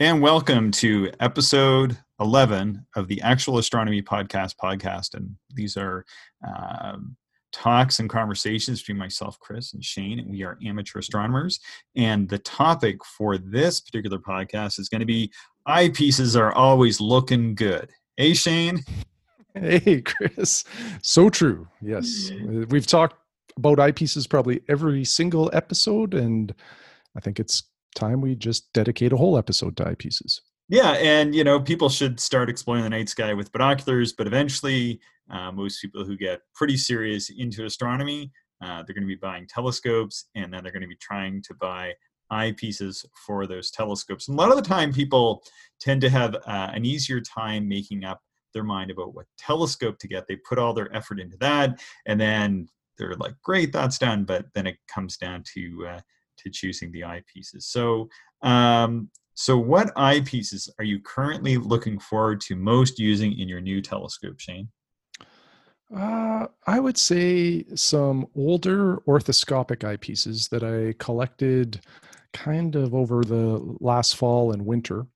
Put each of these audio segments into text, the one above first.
and welcome to episode 11 of the Actual Astronomy Podcast podcast. And these are um, talks and conversations between myself, Chris, and Shane, and we are amateur astronomers. And the topic for this particular podcast is going to be eyepieces are always looking good. Hey, Shane. Hey, Chris. So true. Yes. We've talked about eyepieces probably every single episode, and I think it's time we just dedicate a whole episode to eyepieces. Yeah, and you know, people should start exploring the night sky with binoculars, but eventually, uh, most people who get pretty serious into astronomy, uh, they're going to be buying telescopes, and then they're going to be trying to buy eyepieces for those telescopes. And a lot of the time, people tend to have uh, an easier time making up their mind about what telescope to get. They put all their effort into that, and then they're like, "Great, that's done." But then it comes down to uh, to choosing the eyepieces. So, um, so what eyepieces are you currently looking forward to most using in your new telescope, Shane? Uh, I would say some older orthoscopic eyepieces that I collected kind of over the last fall and winter.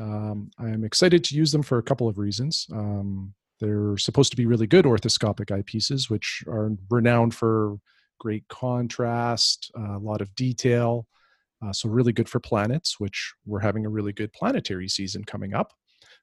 Um, I'm excited to use them for a couple of reasons. Um, they're supposed to be really good orthoscopic eyepieces, which are renowned for great contrast, uh, a lot of detail. Uh, so, really good for planets, which we're having a really good planetary season coming up.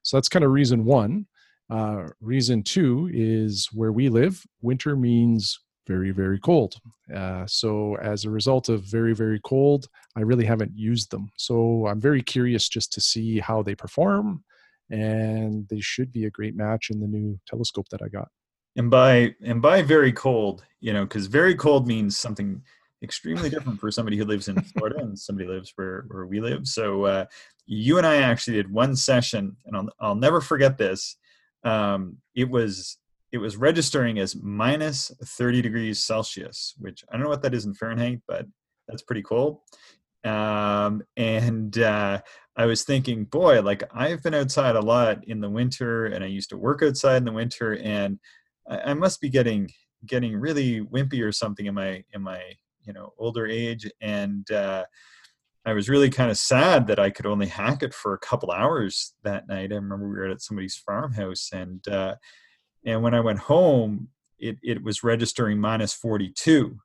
So, that's kind of reason one. Uh, reason two is where we live, winter means very, very cold. Uh, so, as a result of very, very cold, I really haven't used them. So, I'm very curious just to see how they perform. And they should be a great match in the new telescope that I got and by and by very cold you know because very cold means something extremely different for somebody who lives in florida and somebody lives where where we live. So uh, you and i actually did one session and i'll, I'll never forget this. Um, it was it was registering as minus 30 degrees celsius which i don't know what that is in fahrenheit but that's pretty cold. Um, and uh, i was thinking boy like i've been outside a lot in the winter and i used to work outside in the winter and I, I must be getting getting really wimpy or something in my in my you know older age and uh, I was really kind of sad that I could only hack it for a couple hours that night. I remember we were at somebody's farmhouse, and uh, and when I went home, it it was registering minus forty two,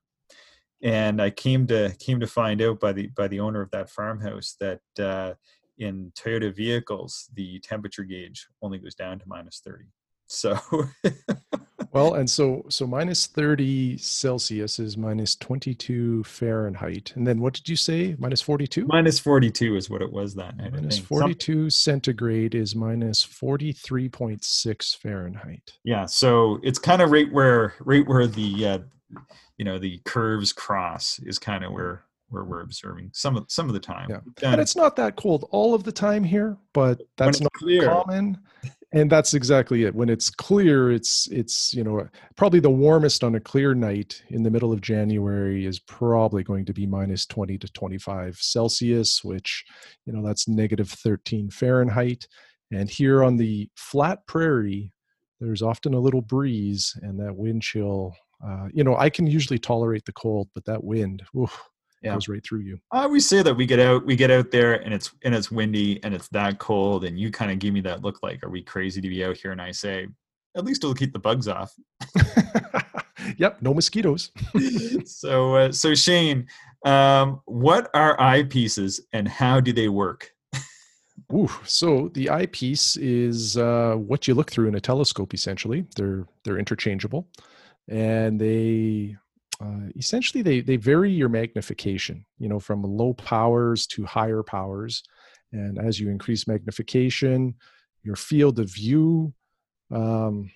and I came to came to find out by the by the owner of that farmhouse that uh, in Toyota vehicles the temperature gauge only goes down to minus thirty. So well, and so so minus 30 Celsius is minus 22 Fahrenheit. And then what did you say? Minus 42? Minus 42 is what it was that night. Minus 42 Some... centigrade is minus 43.6 Fahrenheit. Yeah, so it's kind of right where right where the uh, you know the curves cross is kind of where where we're observing some of some of the time. Yeah. And it's not that cold all of the time here, but that's not clear. common and that's exactly it. When it's clear it's it's you know probably the warmest on a clear night in the middle of january is probably going to be minus 20 to 25 celsius which you know that's negative 13 fahrenheit. And here on the flat prairie there's often a little breeze and that wind chill uh, you know i can usually tolerate the cold but that wind yeah. goes right through you. I always say that we get out, we get out there, and it's and it's windy and it's that cold, and you kind of give me that look like, are we crazy to be out here? And I say, at least it'll keep the bugs off. yep, no mosquitoes. so, uh, so Shane, um, what are eyepieces and how do they work? Ooh, so the eyepiece is uh, what you look through in a telescope. Essentially, they're they're interchangeable, and they uh, essentially they they vary your magnification you know from low powers to higher powers. And as you increase magnification your field of view um,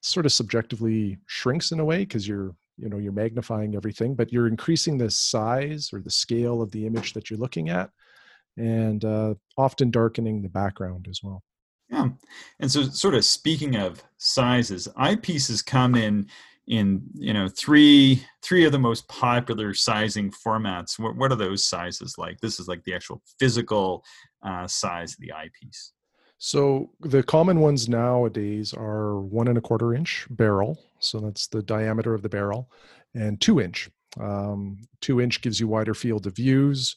sort of subjectively shrinks in a way because you're you know you're magnifying everything but you're increasing the size or the scale of the image that you're looking at and uh, often darkening the background as well. Yeah. And so sort of speaking of sizes eyepieces come in in you know three three of the most popular sizing formats what, what are those sizes like? This is like the actual physical uh, size of the eyepiece. So the common ones nowadays are one and a quarter inch barrel. So that's the diameter of the barrel and two inch. Um, two inch gives you wider field of views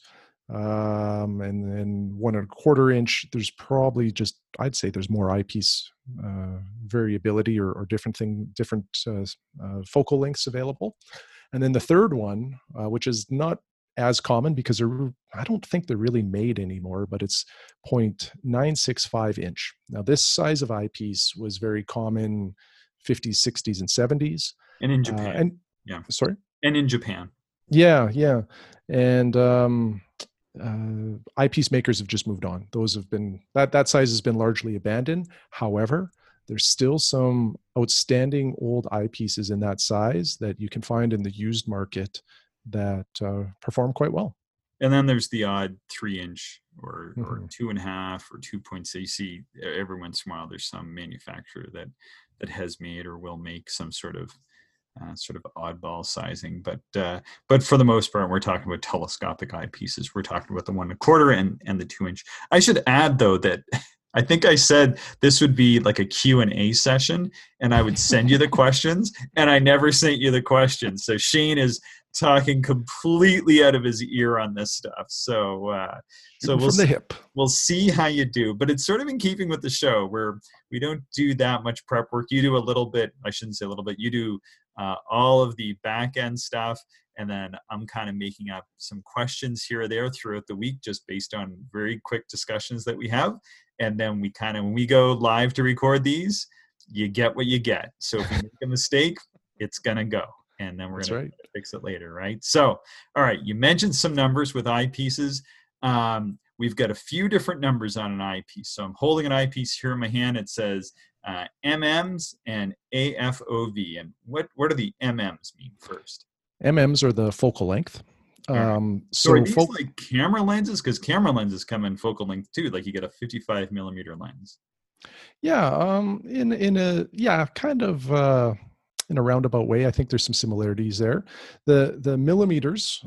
um, and then one and a quarter inch. There's probably just I'd say there's more eyepiece uh, variability or, or, different thing, different uh, uh, focal lengths available. And then the third one, uh, which is not as common because they're, I don't think they're really made anymore, but it's 0.965 inch. Now, this size of eyepiece was very common 50s, 60s, and 70s. And in uh, Japan. and yeah. Sorry? And in Japan. Yeah, yeah. And um, uh, eyepiece makers have just moved on. Those have been that that size has been largely abandoned. However, there's still some outstanding old eyepieces in that size that you can find in the used market that uh, perform quite well. And then there's the odd three inch or, mm-hmm. or two and a half or two points. You see every once in a while there's some manufacturer that that has made or will make some sort of uh, sort of oddball sizing, but uh, but for the most part, we're talking about telescopic eyepieces. We're talking about the one and a quarter and and the two inch. I should add though that I think I said this would be like a Q&A session and I would send you the questions and I never sent you the questions. So Shane is talking completely out of his ear on this stuff. So uh so we'll see, we'll see how you do, but it's sort of in keeping with the show where we don't do that much prep work. You do a little bit, I shouldn't say a little bit. You do uh, all of the back end stuff and then i'm kind of making up some questions here or there throughout the week just based on very quick discussions that we have and then we kind of when we go live to record these you get what you get so if you make a mistake it's gonna go and then we're gonna fix it later right so all right you mentioned some numbers with eyepieces um, we've got a few different numbers on an eyepiece so i'm holding an eyepiece here in my hand it says uh, MMs and AFOV. And what, what do the MMs mean first? MMs are the focal length. Um, so, so are these fo- like camera lenses? Because camera lenses come in focal length too. Like you get a 55 millimeter lens. Yeah, um, in in a yeah, kind of uh, in a roundabout way. I think there's some similarities there. The the millimeters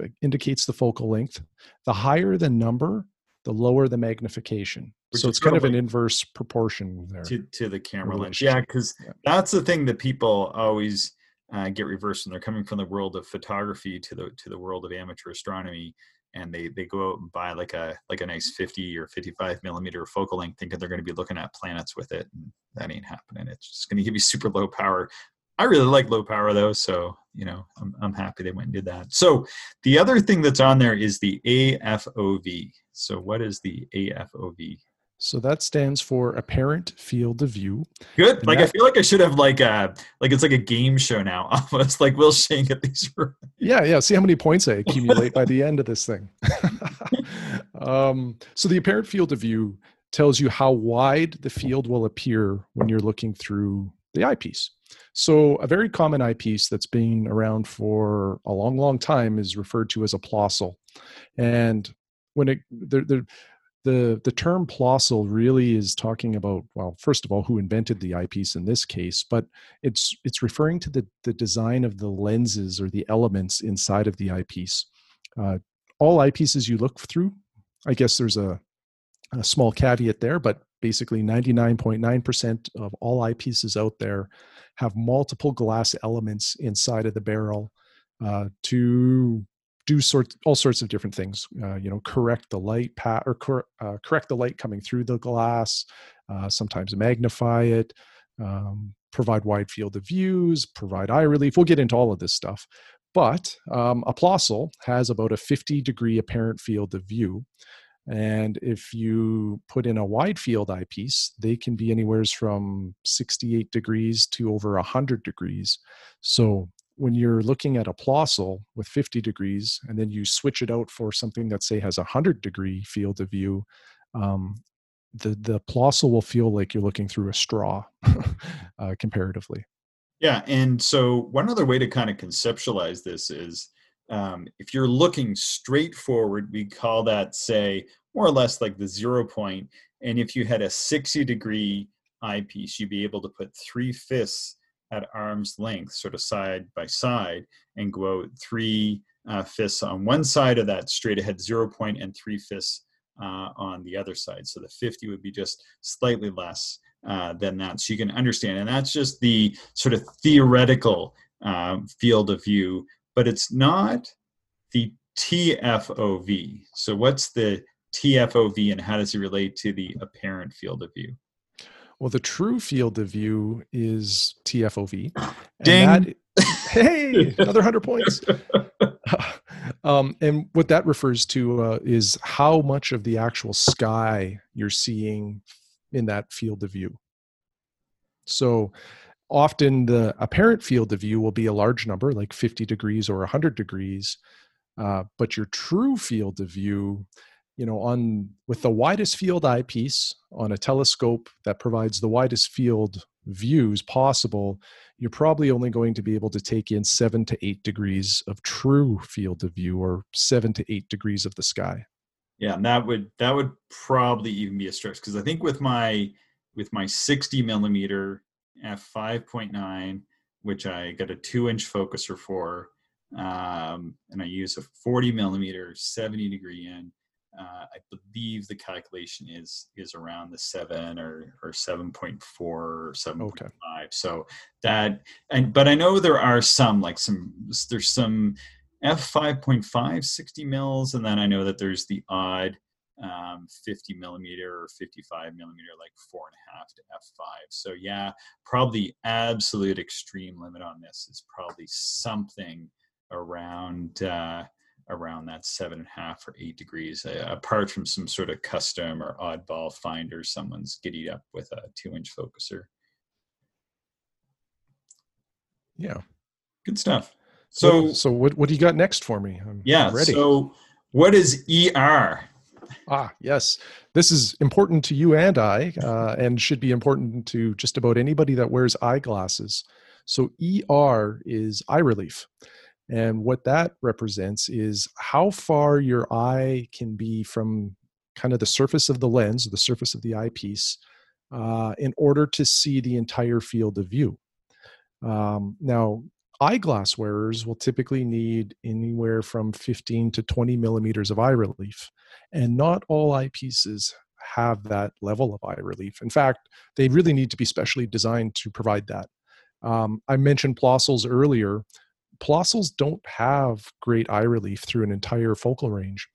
uh, indicates the focal length. The higher the number, the lower the magnification. Which so it's kind of an inverse proportion there to, to the camera lens. Yeah, because yeah. that's the thing that people always uh, get reversed when they're coming from the world of photography to the to the world of amateur astronomy, and they they go out and buy like a like a nice 50 or 55 millimeter focal length, thinking they're going to be looking at planets with it, and that ain't happening. It's just going to give you super low power. I really like low power though, so you know I'm I'm happy they went and did that. So the other thing that's on there is the AFOV. So what is the AFOV? So that stands for apparent field of view. Good. And like that, I feel like I should have like a uh, like it's like a game show now. Almost like Will Shane at these. yeah, yeah. See how many points I accumulate by the end of this thing. um, so the apparent field of view tells you how wide the field will appear when you're looking through the eyepiece. So a very common eyepiece that's been around for a long, long time is referred to as a Plössl, and when it there, there the the term Plössl really is talking about well first of all who invented the eyepiece in this case but it's it's referring to the the design of the lenses or the elements inside of the eyepiece uh, all eyepieces you look through i guess there's a, a small caveat there but basically 99.9% of all eyepieces out there have multiple glass elements inside of the barrel uh, to do sorts all sorts of different things uh, you know correct the light pat or cor- uh, correct the light coming through the glass uh, sometimes magnify it um, provide wide field of views provide eye relief. We'll get into all of this stuff. But um, a Plössl has about a 50 degree apparent field of view and if you put in a wide field eyepiece they can be anywhere from 68 degrees to over 100 degrees. So when you're looking at a Plössl with 50 degrees and then you switch it out for something that say has a 100 degree field of view um, the the Plössl will feel like you're looking through a straw uh, comparatively. Yeah and so one other way to kind of conceptualize this is um, if you're looking straight forward we call that say more or less like the zero point. and if you had a 60 degree eyepiece you'd be able to put three fifths at arm's length, sort of side by side, and go out three uh, fifths on one side of that straight ahead zero point and three fifths uh, on the other side. So the 50 would be just slightly less uh, than that. So you can understand, and that's just the sort of theoretical um, field of view, but it's not the TFOV. So what's the TFOV and how does it relate to the apparent field of view? Well, the true field of view is TFOV. Ding. That, hey, another 100 points. um, and what that refers to uh, is how much of the actual sky you're seeing in that field of view. So often the apparent field of view will be a large number, like 50 degrees or 100 degrees. Uh, but your true field of view you know on with the widest field eyepiece on a telescope that provides the widest field views possible you're probably only going to be able to take in 7 to 8 degrees of true field of view or 7 to 8 degrees of the sky yeah and that would that would probably even be a stretch because i think with my with my 60 millimeter f5.9 which i got a 2 inch focuser for um, and i use a 40 millimeter 70 degree in uh, I believe the calculation is is around the seven or or seven point four or seven point Okay. five. So that and but I know there are some like some there's some f 5.5 60 mils and then I know that there's the odd um, 50 millimeter or 55 millimeter like four and a half to f5. So yeah, probably absolute extreme limit on this is probably something around. Uh, around that seven and a half or eight degrees, uh, apart from some sort of custom or oddball finder someone's giddied up with a two inch focuser. yeah Good stuff. so So, so what, what do you got next for me i'm yeah, ready so what is ER? Ah, yes. This is important to you and I, uh, and should be important to just about anybody that wears eyeglasses. So, ER is eye relief. And what that represents is how far your eye can be from kind of the surface of the lens, the surface of the eyepiece, uh, in order to see the entire field of view. Um, now, eyeglass wearers will typically need anywhere from 15 to 20 millimeters of eye relief. And not all eyepieces have that level of eye relief. In fact, they really need to be specially designed to provide that. Um, I mentioned Plossls earlier. Plossls don't have great eye relief through an entire focal range.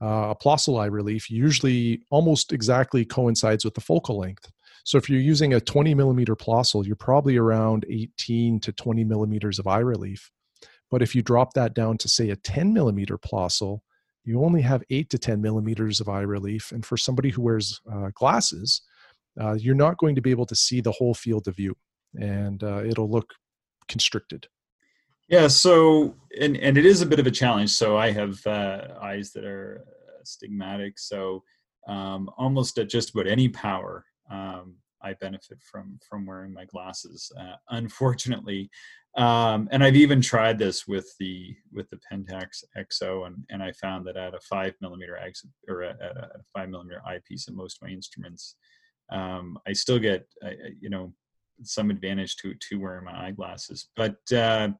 Uh, a Plossl eye relief usually almost exactly coincides with the focal length. So if you're using a 20 millimeter Plossl, you're probably around 18 to 20 millimeters of eye relief. But if you drop that down to say a 10 millimeter Plossl, you only have 8 to 10 millimeters of eye relief. And for somebody who wears uh, glasses, uh, you're not going to be able to see the whole field of view and uh, it'll look constricted. Yeah, so and and it is a bit of a challenge. So I have uh, eyes that are stigmatic. so um, almost at just about any power, um, I benefit from from wearing my glasses. Uh, unfortunately, um, and I've even tried this with the with the Pentax XO, and and I found that at a five millimeter exit or at a, five millimeter eyepiece in most of my instruments, um, I still get uh, you know some advantage to to wearing my eyeglasses, but. Uh,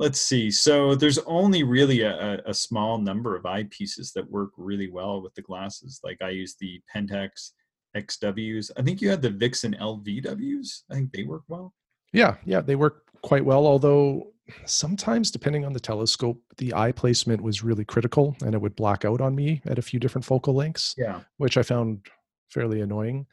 let's see so there's only really a, a, small number of eyepieces that work really well with the glasses like i use the pentax xws i think you had the vixen lvws i think they work well Yeah, yeah, they work quite well. Although sometimes, depending on the telescope, the eye placement was really critical and it would black out on me at a few different focal lengths, yeah which I found fairly annoying.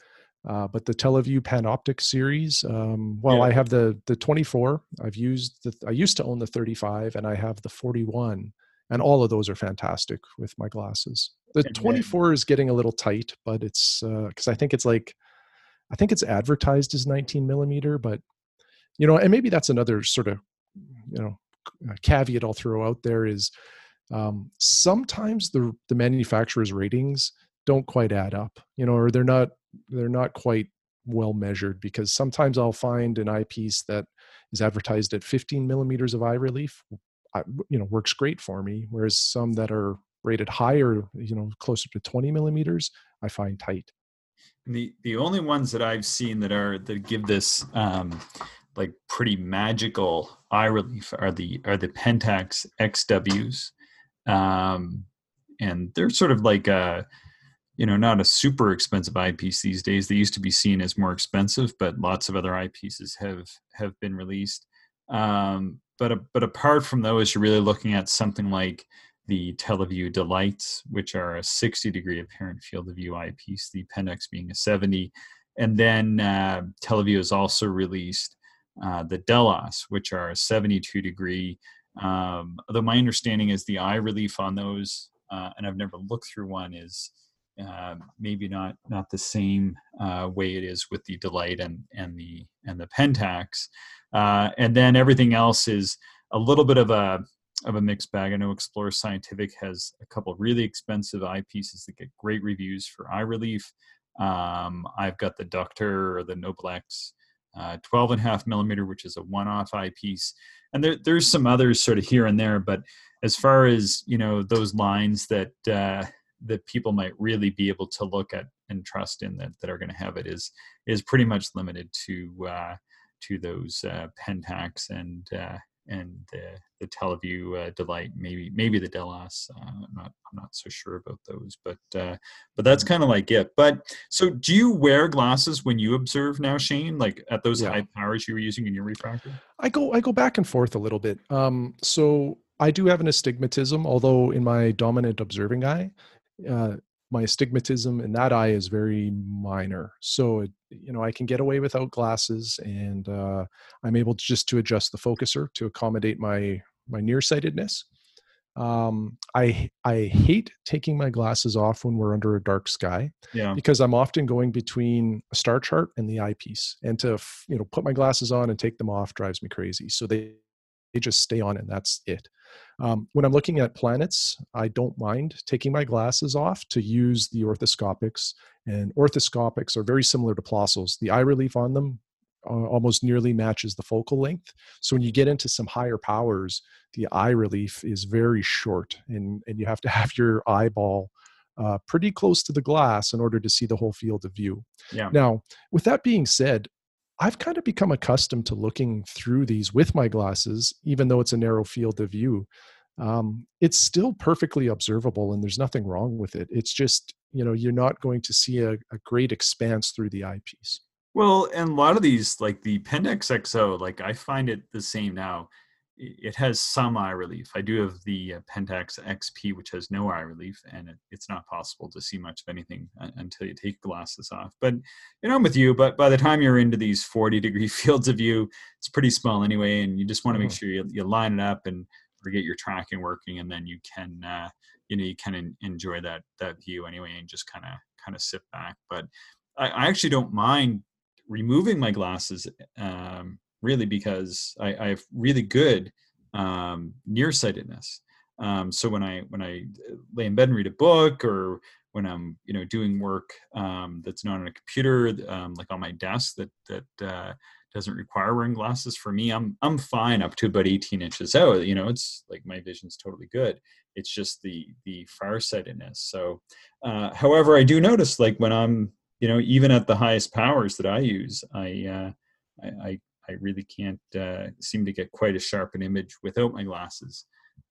Uh, but the TeleVue Panoptic series, um, well, Yeah. I have the the 24. I've used the I used to own the 35, and I have the 41, and all of those are fantastic with my glasses. The And then- 24 is getting a little tight, but it's because I think it's like I think it's advertised as 19 millimeter, but you know, and maybe that's another sort of you know caveat I'll throw out there is um, sometimes the the manufacturer's ratings don't quite add up, you know, or they're not they're not quite well measured because sometimes I'll find an eyepiece that is advertised at 15 millimeters of eye relief, I, you know, works great for me, whereas some that are rated higher, you know, closer to 20 millimeters, I find tight. the the only ones that i've seen that are that give this um like pretty magical eye relief are the are the pentax xws um and they're sort of like a you know not a super expensive eyepiece these days they used to be seen as more expensive but lots of other eyepieces have have been released um but but apart from those you're really looking at something like the TeleVue Delights, which are a 60 degree apparent field of view eyepiece, the Pentax being a 70. And then uh, TeleVue has also released uh, the Delos, which are a 72 degree. Um, although my understanding is the eye relief on those, uh, and I've never looked through one, is uh, maybe not not the same uh, way it is with the Delight and and the and the Pentax. Uh, and then everything else is a little bit of a of a mixed bag. I know Explorer Scientific has a couple really expensive eyepieces that get great reviews for eye relief. Um, I've got the Docter or the Noblex uh, 12 and a half millimeter, which is a one-off eyepiece, and there, there's some others sort of here and there. But as far as you know, those lines that uh, that people might really be able to look at and trust in that that are going to have it is is pretty much limited to uh, to those uh, Pentax and uh, and the the TeleVue uh, Delight, maybe maybe the Delos. Uh, I'm not I'm not so sure about those, but uh, but that's kind of like it. But so, do you wear glasses when you observe now, Shane? Like at those yeah. high powers you were using in your refractor? I go I go back and forth a little bit. Um, so I do have an astigmatism, although in my dominant observing eye, uh, my astigmatism in that eye is very minor. So, it, you know, I can get away without glasses and uh, I'm able to just to adjust the focuser to accommodate my, my nearsightedness. Um, I, I hate taking my glasses off when we're under a dark sky yeah. because I'm often going between a star chart and the eyepiece and to, you know, put my glasses on and take them off drives me crazy. So they, they just stay on and that's it. Um, when I'm looking at planets, I don't mind taking my glasses off to use the orthoscopics. And orthoscopics are very similar to Plössls. The eye relief on them uh, almost nearly matches the focal length. So when you get into some higher powers, the eye relief is very short, and, and you have to have your eyeball uh, pretty close to the glass in order to see the whole field of view. Yeah. Now, with that being said, I've kind of become accustomed to looking through these with my glasses, even though it's a narrow field of view. Um, it's still perfectly observable and there's nothing wrong with it. It's just, you know, you're not going to see a, a great expanse through the eyepiece. Well, and a lot of these, like the Pentax XO, like I find it the same now it has some eye relief. I do have the uh, Pentax XP, which has no eye relief, and it, it's not possible to see much of anything until you take glasses off. But you know, I'm with you. But by the time you're into these 40 degree fields of view, it's pretty small anyway, and you just want to make mm-hmm. sure you, you line it up and or get your tracking working, and then you can, uh, you know, you can enjoy that that view anyway, and just kind of kind of sit back. But I, I actually don't mind removing my glasses um, really because I, I have really good um, nearsightedness. Um, so when I when I uh, lay in bed and read a book, or when I'm you know doing work um, that's not on a computer, um, like on my desk that that uh, doesn't require wearing glasses, for me, I'm I'm fine up to about 18 inches out. You know, it's like my vision's totally good. It's just the the farsightedness. So, uh, however, I do notice like when I'm you know even at the highest powers that I use, I uh, I, I really can't uh, seem to get quite as sharp an image without my glasses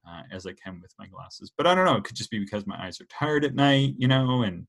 uh, as I can with my glasses. But I don't know. It could just be because my eyes are tired at night, you know, and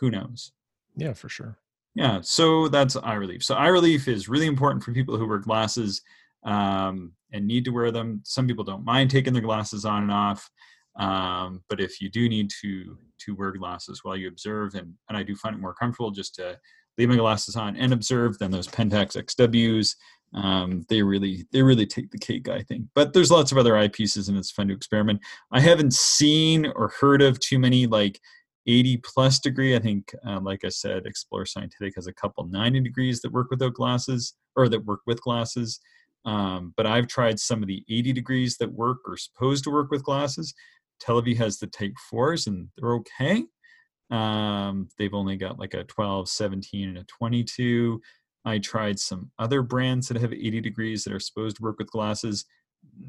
who knows. Yeah, for sure. Yeah. So that's eye relief. So eye relief is really important for people who wear glasses um, and need to wear them. Some people don't mind taking their glasses on and off. Um, but if you do need to to wear glasses while you observe, and, and I do find it more comfortable just to leave my glasses on and observe than those Pentax XWs. Um, they really they really take the cake, I think. But there's lots of other eyepieces, and it's fun to experiment. I haven't seen or heard of too many like 80 plus degree. I think, uh, like I said, explore Scientific has a couple 90 degrees that work without glasses or that work with glasses. Um, but I've tried some of the 80 degrees that work or supposed to work with glasses. TeleVue has the Type 4s and they're okay. Um, they've only got like a 12, 17, and a 22. I tried some other brands that have 80 degrees that are supposed to work with glasses.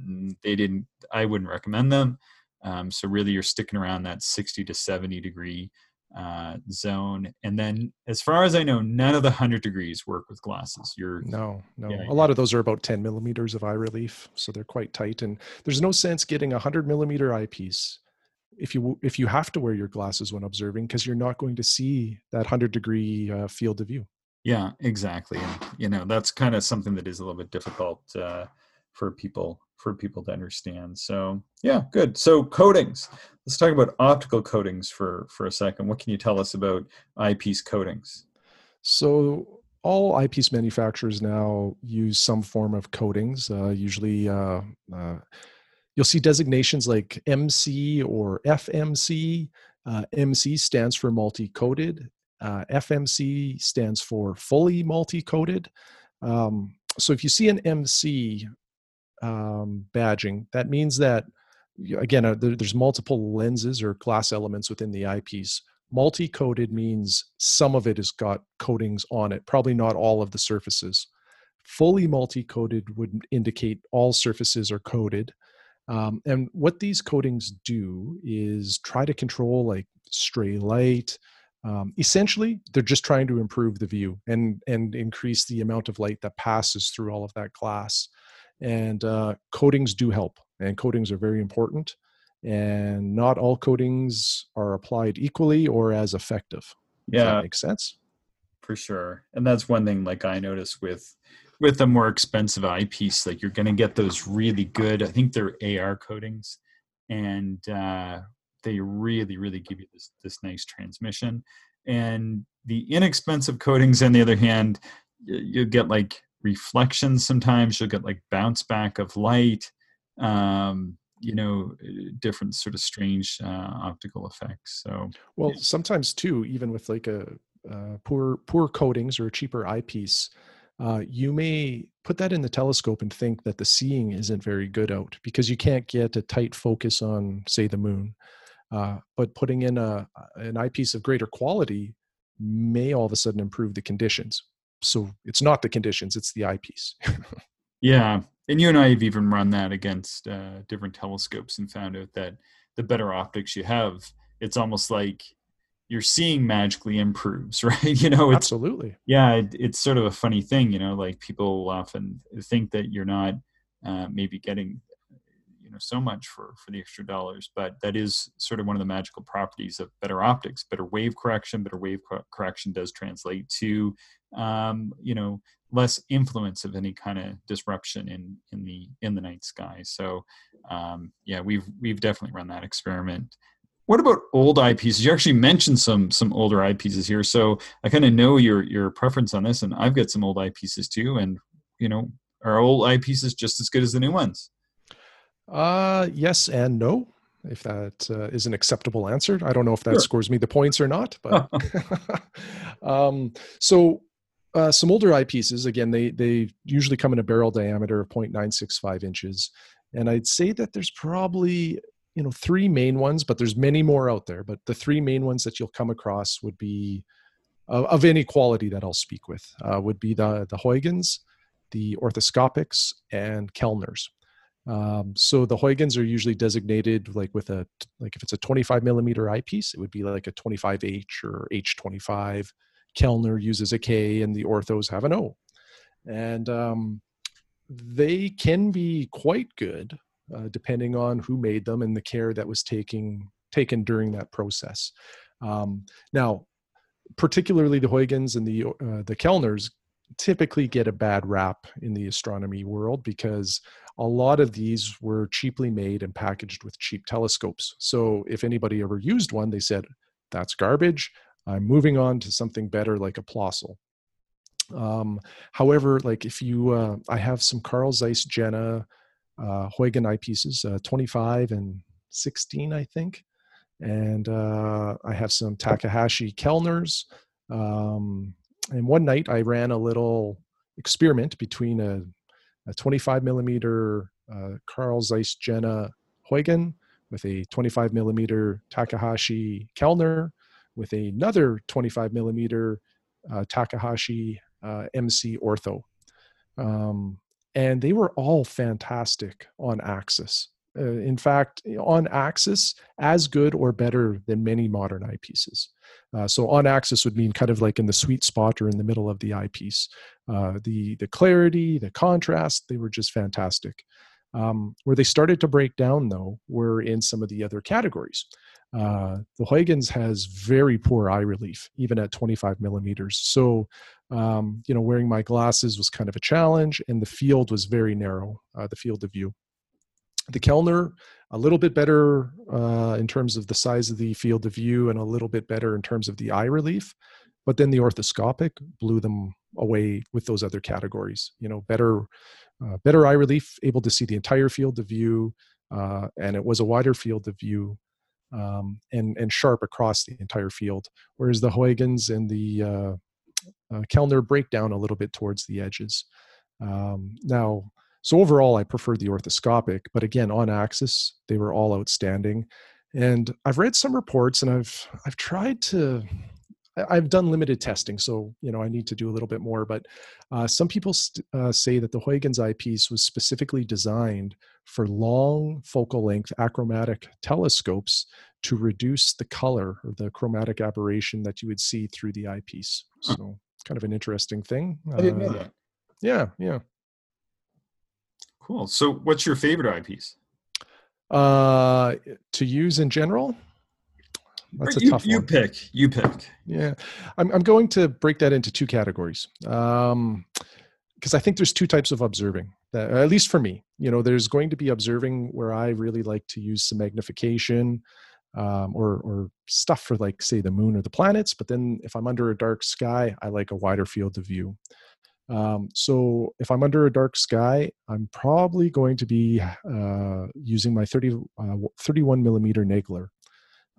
Mm, they didn't, I wouldn't recommend them. Um, so really you're sticking around that 60 to 70 degree uh, zone. And then as far as I know, none of the 100 degrees work with glasses. You're no, no. Yeah, a lot of those are about 10 millimeters of eye relief. So they're quite tight. And there's no sense getting a 100 millimeter eyepiece if you if you have to wear your glasses when observing because you're not going to see that 100 degree uh, field of view yeah exactly and you know that's kind of something that is a little bit difficult uh, for people for people to understand. So yeah, good. So coatings. Let's talk about optical coatings for for a second. What can you tell us about eyepiece coatings? So all eyepiece manufacturers now use some form of coatings. Uh, usually, uh, uh, you'll see designations like MC or FMC. Uh, MC stands for multi-coated. Uh, FMC stands for fully multi-coated. Um, so if you see an MC um, badging, that means that again uh, there, there's multiple lenses or glass elements within the eyepiece. Multi-coated means some of it has got coatings on it, probably not all of the surfaces. Fully multi-coated would indicate all surfaces are coated. Um, and what these coatings do is try to control like stray light. Um, essentially, they're just trying to improve the view and and increase the amount of light that passes through all of that glass. And uh, coatings do help, and coatings are very important. And not all coatings are applied equally or as effective. Yeah, that makes sense. For sure, and that's one thing. Like I noticed with with a more expensive eyepiece, like you're going to get those really good. I think they're AR coatings, and uh, they really, really give you this this nice transmission. And the inexpensive coatings, on the other hand, you get like reflections sometimes you'll get like bounce back of light um, you know different sort of strange uh, optical effects so well yeah. sometimes too even with like a uh, poor poor coatings or a cheaper eyepiece uh, you may put that in the telescope and think that the seeing isn't very good out because you can't get a tight focus on say the moon uh, but putting in a an eyepiece of greater quality may all of a sudden improve the conditions. So it's not the conditions it's the eyepiece yeah and you and i have even run that against uh, different telescopes and found out that the better optics you have it's almost like your seeing magically improves right? You know absolutely. yeah it, it's sort of a funny thing you know like people often think that you're not uh, maybe getting you know so much for for the extra dollars but that is sort of one of the magical properties of better optics. Better wave correction better wave correction does translate to um, you know less influence of any kind of disruption in in the in the night sky. So um, yeah we've we've definitely run that experiment. What about old eyepieces you actually mentioned some some older eyepieces here so i kind of know your your preference on this and i've got some old eyepieces too and you know are old eyepieces just as good as the new ones uh, yes and no. If that uh, is an acceptable answer, I don't know if that sure. scores me the points or not. But um, so uh, some older eyepieces, again, they they usually come in a barrel diameter of 0.965 inches, and I'd say that there's probably you know three main ones, but there's many more out there. But the three main ones that you'll come across would be uh, of any quality that I'll speak with uh, would be the the Huygens, the orthoscopics, and Kellners. Um, so the Huygens are usually designated like with a like if it's a 25 millimeter eyepiece, it would be like a 25H or H25. Kellner uses a K, and the orthos have an O, and um, they can be quite good uh, depending on who made them and the care that was taking taken during that process. Um, now, particularly the Huygens and the uh, the Kellners typically get a bad rap in the astronomy world because a lot of these were cheaply made and packaged with cheap telescopes. So if anybody ever used one, they said, that's garbage. I'm moving on to something better like a Plössl. Um, however, like if you, uh, I have some Carl Zeiss Jena uh, Huygens eyepieces, uh, 25 and 16, I think. And uh, I have some Takahashi Kellners. Um, and one night I ran a little experiment between a a 25 millimeter uh, Carl Zeiss Jena Huygen with a 25 millimeter Takahashi Kellner with another 25 millimeter uh, Takahashi uh, MC Ortho. Um, and they were all fantastic on axis. Uh, in fact, on axis, as good or better than many modern eyepieces. Uh, so on axis would mean kind of like in the sweet spot or in the middle of the eyepiece. Uh, the the clarity, the contrast, they were just fantastic. Um, where they started to break down, though, were in some of the other categories. Uh, the Huygens has very poor eye relief, even at 25 millimeters. So, um, you know, wearing my glasses was kind of a challenge, and the field was very narrow, uh, the field of view. The Kellner, a little bit better uh, in terms of the size of the field of view and a little bit better in terms of the eye relief. But then the orthoscopic blew them away with those other categories. You know, better, uh, better eye relief, able to see the entire field of view, uh, and it was a wider field of view um, and and sharp across the entire field. Whereas the Huygens and the uh, uh, Kellner break down a little bit towards the edges. Um, now, so overall, I preferred the orthoscopic, but again, on axis, they were all outstanding. And I've read some reports, and I've I've tried to I've done limited testing, so you know I need to do a little bit more. But uh, some people st- uh, say that the Huygens eyepiece was specifically designed for long focal length achromatic telescopes to reduce the color or the chromatic aberration that you would see through the eyepiece. So kind of an interesting thing. I didn't know Uh, that. Yeah, yeah. Cool. So, what's your favorite eyepiece? Uh, to use in general, that's a you, tough you one. pick. You pick. Yeah, I'm I'm going to break that into two categories. Um, because I think there's two types of observing. That, at least for me, you know, there's going to be observing where I really like to use some magnification, um, or or stuff for like say the moon or the planets. But then if I'm under a dark sky, I like a wider field of view. Um, so if I'm under a dark sky, I'm probably going to be uh, using my 30, uh, 31 millimeter Nagler.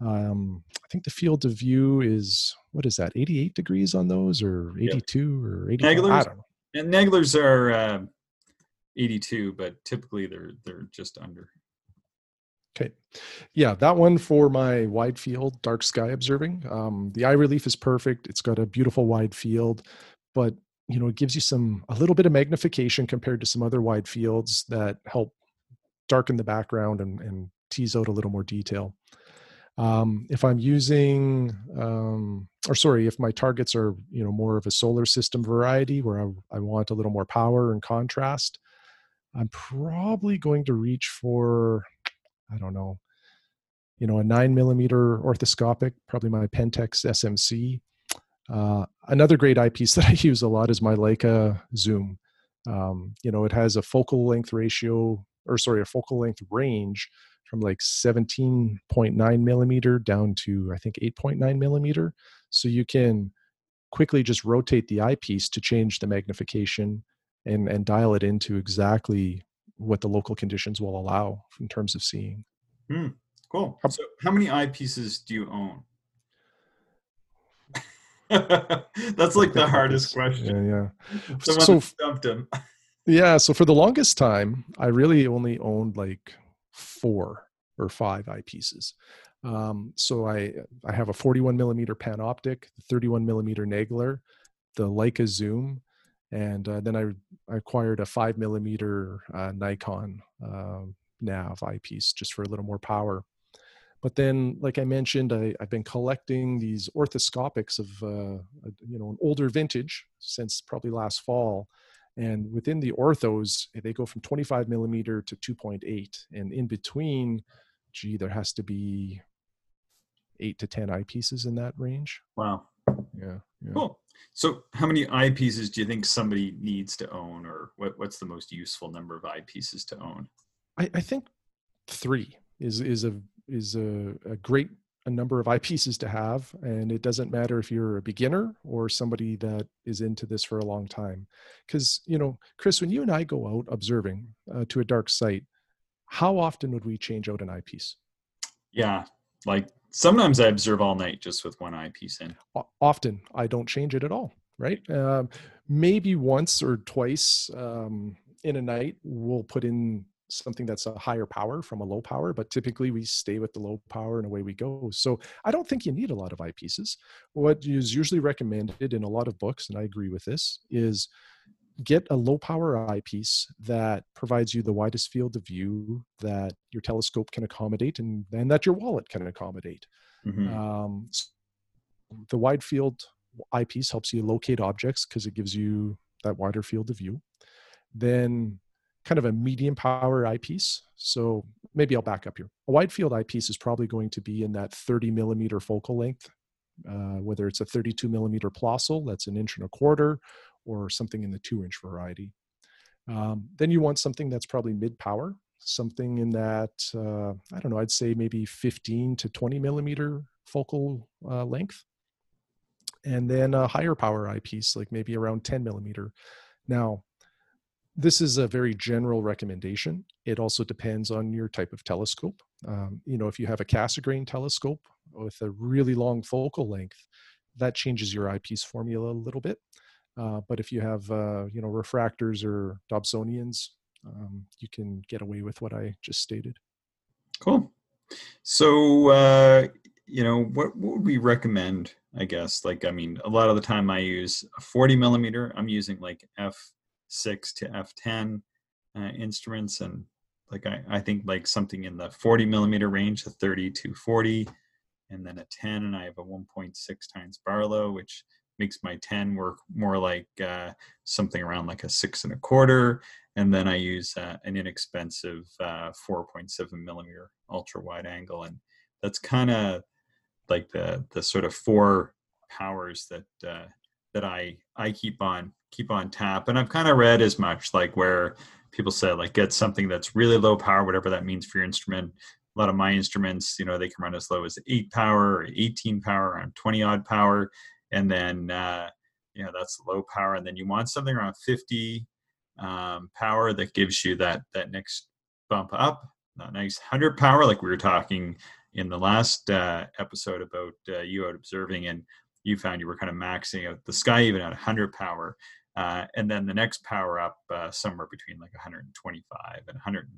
Um, I think the field of view is what is that, 88 degrees on those, or 82 or 85? I Naglers? don't know. And Naglers are uh, 82, but typically they're they're just under. Okay. Yeah, that one for my wide field dark sky observing. Um, the eye relief is perfect. It's got a beautiful wide field, but you know, it gives you some a little bit of magnification compared to some other wide fields that help darken the background and, and tease out a little more detail. Um, if I'm using, um, or sorry, if my targets are you know more of a solar system variety where I, I want a little more power and contrast, I'm probably going to reach for I don't know, you know, a nine millimeter orthoscopic, probably my Pentax SMC. Uh, another great eyepiece that I use a lot is my Leica Zoom. Um, you know, it has a focal length ratio, or sorry, a focal length range from like 17.9 millimeter down to I think 8.9 millimeter. So you can quickly just rotate the eyepiece to change the magnification and and dial it into exactly what the local conditions will allow in terms of seeing. Hmm. Cool. So, how many eyepieces do you own? That's like the hardest question. Yeah, yeah. The one So- him. Yeah, so for the longest time, I really only owned like four or five eyepieces. Um, so I I have a 41 millimeter panoptic, 31 millimeter Nagler, the Leica Zoom, and uh, then I, I acquired a five millimeter uh, Nikon uh, nav eyepiece just for a little more power. But then, like I mentioned, I, I've been collecting these orthoscopics of uh, you know an older vintage since probably last fall and within the orthos they go from 25 millimeter to 2.8 and in between gee there has to be 8 to 10 eyepieces in that range Wow. yeah, yeah. Cool. So, how many eyepieces do you think somebody needs to own, or what, what's the most useful number of eyepieces to own? I, I think three is is a is a, a great a number of eyepieces to have and it doesn't matter if you're a beginner or somebody that is into this for a long time. Because you know chris when you and i go out observing uh, to a dark site how often would we change out an eyepiece? Yeah, like sometimes I observe all night just with one eyepiece in. Often. I don't change it at all right? Um, maybe once or twice um, in a night we'll put in something that's a higher power from a low power but typically we stay with the low power and away we go so i don't think you need a lot of eyepieces what is usually recommended in a lot of books and i agree with this is get a low power eyepiece that provides you the widest field of view that your telescope can accommodate and, and that your wallet can accommodate Mhm. um, s- the wide field eyepiece helps you locate objects because it gives you that wider field of view. Then, kind of a medium power eyepiece. So, maybe I'll back up here. A wide field eyepiece is probably going to be in that 30 millimeter focal length, uh, whether it's a 32 millimeter Plössl, that's an inch and a quarter, or something in the two inch variety. Um, then you want something that's probably mid power. something in that uh, I don't know. I'd say maybe 15 to 20 millimeter focal uh, length, and then a higher power eyepiece, like maybe around 10 millimeter. Now, this is a very general recommendation. It also depends on your type of telescope. Um, you know, if you have a Cassegrain telescope with a really long focal length, that changes your eyepiece formula a little bit. Uh, but if you have, uh, you know, refractors or Dobsonians, um, you can get away with what I just stated. Cool. So, uh, you know, what, what would we recommend? I guess, like, I mean, a lot of the time I use a 40 millimeter. I'm using like f6 to f10 uh, instruments, and like I, I think like something in the 40 millimeter range, a 30 to 40, and then a 10, and I have a 1.6 times Barlow, which makes my 10 work more like uh, something around like a six and a quarter. And then I use uh, an inexpensive uh, 4.7 millimeter ultra wide angle. And that's kind of like the, the sort of four powers that, uh, that I, I keep on, keep on tap. And I've kind of read as much like where people say like get something that's really low power, whatever that means for your instrument. A lot of my instruments, you know, they can run as low as eight power or 18 power, around 20 odd power and then uh, you know that's low power and then you want something around 50 um, power that gives you that that next bump up a nice 100 power like we were talking in the last uh, episode about uh, you out observing and you found you were kind of maxing out the sky even at 100 power uh, and then the next power up uh, somewhere between like 125 and 100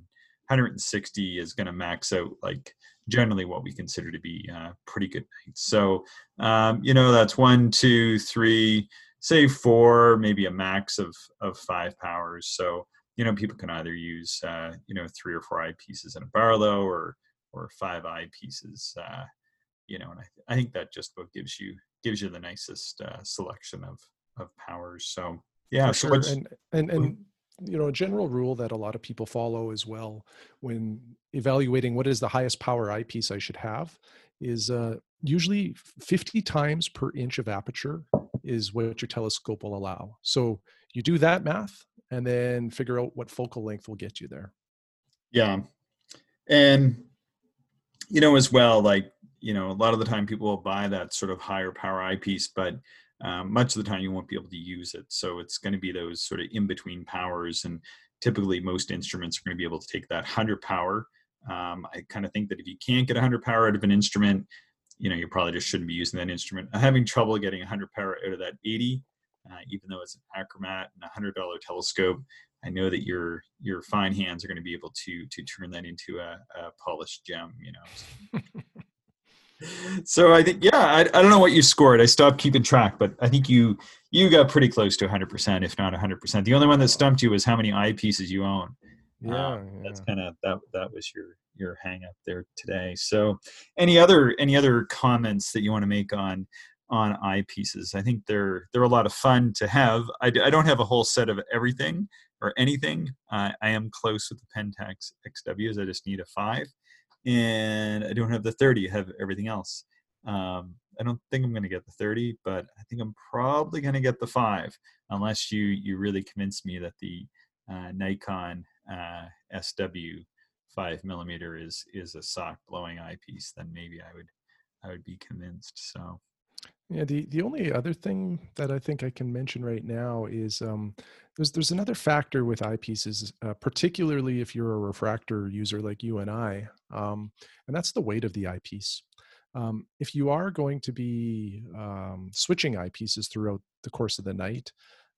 160 is going to max out like generally what we consider to be uh, pretty good nights. So, um, you know, that's one, two, three, say four, maybe a max of, of five powers. So, you know, people can either use, uh, you know, three or four eyepieces in a Barlow or, or five eyepieces, uh, you know, and I, I think that just about gives you, gives you the nicest uh, selection of, of powers. So, yeah. For sure. and, and, and you know a general rule that a lot of people follow as well when evaluating what is the highest power eyepiece i should have is uh, usually 50 times per inch of aperture is what your telescope will allow so you do that math and then figure out what focal length will get you there yeah and you know as well like you know a lot of the time people will buy that sort of higher power eyepiece but um, much of the time you won't be able to use it. So it's going to be those sort of in between powers. And typically, most instruments are going to be able to take that 100 power. Um, I kind of think that if you can't get 100 power out of an instrument, you know, you probably just shouldn't be using that instrument. I'm having trouble getting 100 power out of that 80, uh, even though it's an Achromat and a $100 telescope. I know that your your fine hands are going to be able to to turn that into a, a polished gem. You know. so I think yeah, I, I don't know what you scored. I stopped keeping track, but I think you you got pretty close to 100%, if not 100%. The only one that stumped you was how many eyepieces you own. Yeah, um, yeah. that's kind of that that was your your hang up there today. So, any other any other comments that you want to make on on eyepieces? I think they're they're a lot of fun to have. I, I don't have a whole set of everything or anything. Uh, I am close with the Pentax XWs. I just need a five and I don't have the 30. I have everything else. Um, I don't think I'm going to get the 30, but I think I'm probably going to get the five, unless you you really convince me that the uh, Nikon uh, SW five millimeter is is a sock blowing eyepiece. Then maybe I would I would be convinced. So. Yeah, the, the only other thing that I think I can mention right now is um, there's there's another factor with eyepieces, uh, particularly if you're a refractor user like you and I, um, and that's the weight of the eyepiece. Um, if you are going to be um, switching eyepieces throughout the course of the night,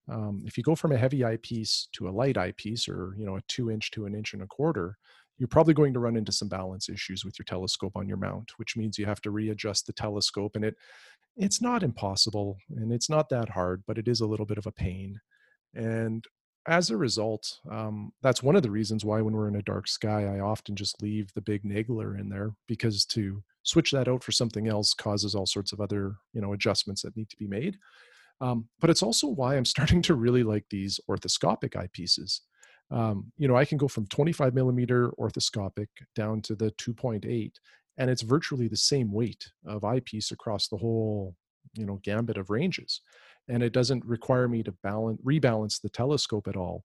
um, if you go from a heavy eyepiece to a light eyepiece, or you know a two inch to an inch and a quarter, you're probably going to run into some balance issues with your telescope on your mount, which means you have to readjust the telescope, and it it's not impossible and it's not that hard, but it is a little bit of a pain. And as a result, um, that's one of the reasons why when we're in a dark sky, I often just leave the big Nagler in there because to switch that out for something else causes all sorts of other you know adjustments that need to be made. Um, but it's also why I'm starting to really like these orthoscopic eyepieces. Um, you know, I can go from 25 millimeter orthoscopic down to the 2.8, and it's virtually the same weight of eyepiece across the whole you know gambit of ranges and it doesn't require me to balance rebalance the telescope at all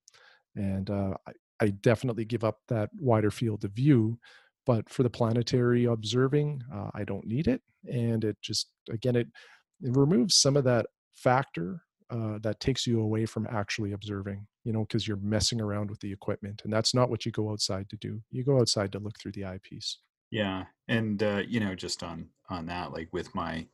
and uh, I definitely give up that wider field of view. But for the planetary observing, uh, I don't need it, and it just again it, it removes some of that factor uh, that takes you away from actually observing. You know, because you're messing around with the equipment, and that's not what you go outside to do. You go outside to look through the eyepiece. Yeah, and uh, you know, just on on that, like with my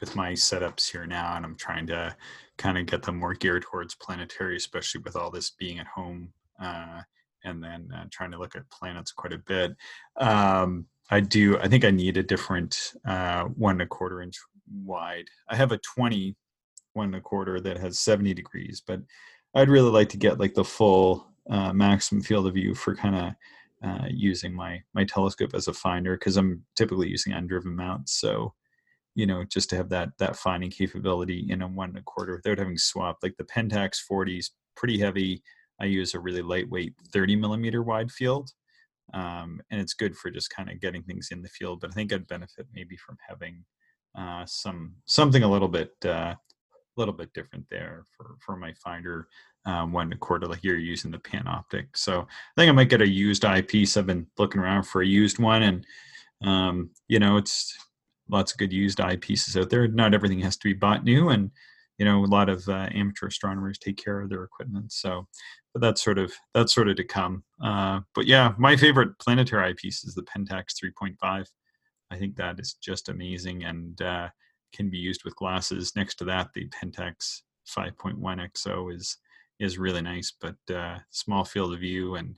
with my setups here now, and I'm trying to kind of get them more geared towards planetary, especially with all this being at home, uh, and then uh, trying to look at planets quite a bit. Um, I do. I think I need a different uh, one and a quarter inch wide. I have a 20 one and a quarter that has 70 degrees, but I'd really like to get like the full uh, maximum field of view for kind of uh, using my my telescope as a finder because I'm typically using undriven mounts. So, you know, just to have that that finding capability in a one and a quarter without having swapped. Like the Pentax 40 is pretty heavy. I use a really lightweight 30 millimeter wide field, um, and it's good for just kind of getting things in the field. But I think I'd benefit maybe from having uh, some something a little bit uh, a little bit different there for for my finder um, a quarter like you're using the Panoptic. So I think I might get a used eyepiece. I've been looking around for a used one, and um, you know, it's lots of good used eyepieces out there. Not everything has to be bought new, and you know, a lot of uh, amateur astronomers take care of their equipment. So, but that's sort of that's sort of to come. Uh, but yeah, my favorite planetary eyepiece is the Pentax 3.5. I think that is just amazing and uh, can be used with glasses. Next to that, the Pentax 5.1 XO is is really nice, but uh, small field of view and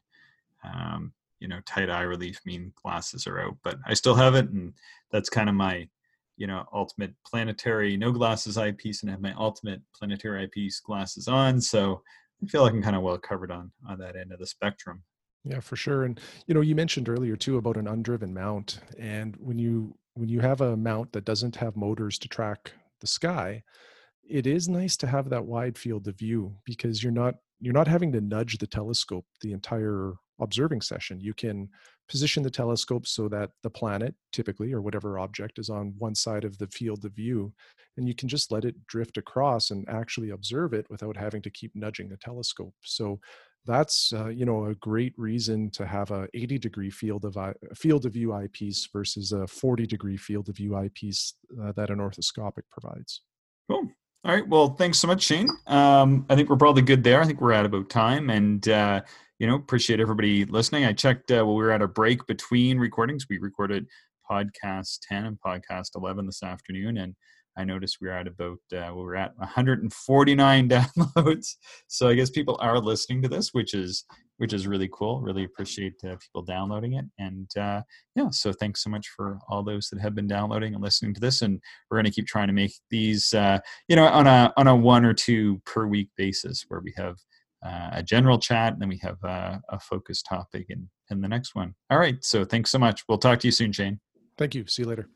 um, you know tight eye relief mean glasses are out. But I still have it, and that's kind of my you know ultimate planetary no glasses eyepiece, and I have my ultimate planetary eyepiece glasses on. So I feel like I'm kind of well covered on on that end of the spectrum. Yeah, for sure. And you know, you mentioned earlier too about an undriven mount, and when you when you have a mount that doesn't have motors to track the sky, it is nice to have that wide field of view because you're not you're not having to nudge the telescope the entire observing session. You can position the telescope so that the planet typically or whatever object is on one side of the field of view and you can just let it drift across and actually observe it without having to keep nudging the telescope. So that's uh, you know a great reason to have a 80 degree field of eye, field of view eyepiece versus a 40 degree field of view eyepiece uh, that an orthoscopic provides all right. Well, thanks so much, Shane. Um, I think we're probably good there. I think we're at about time, and uh, you know, appreciate everybody listening. I checked uh, while we were at a break between recordings. We recorded podcast ten and podcast eleven this afternoon, and I noticed we are at about uh, we are at 149 downloads. So I guess people are listening to this, which is which is really cool. Really appreciate uh, people downloading it, and uh, yeah. So thanks so much for all those that have been downloading and listening to this. And we're going to keep trying to make these, uh, you know, on a on a one or two per week basis, where we have uh, a general chat and then we have uh, a focused topic in in the next one. All right. So thanks so much. We'll talk to you soon, Shane. Thank you. See you later.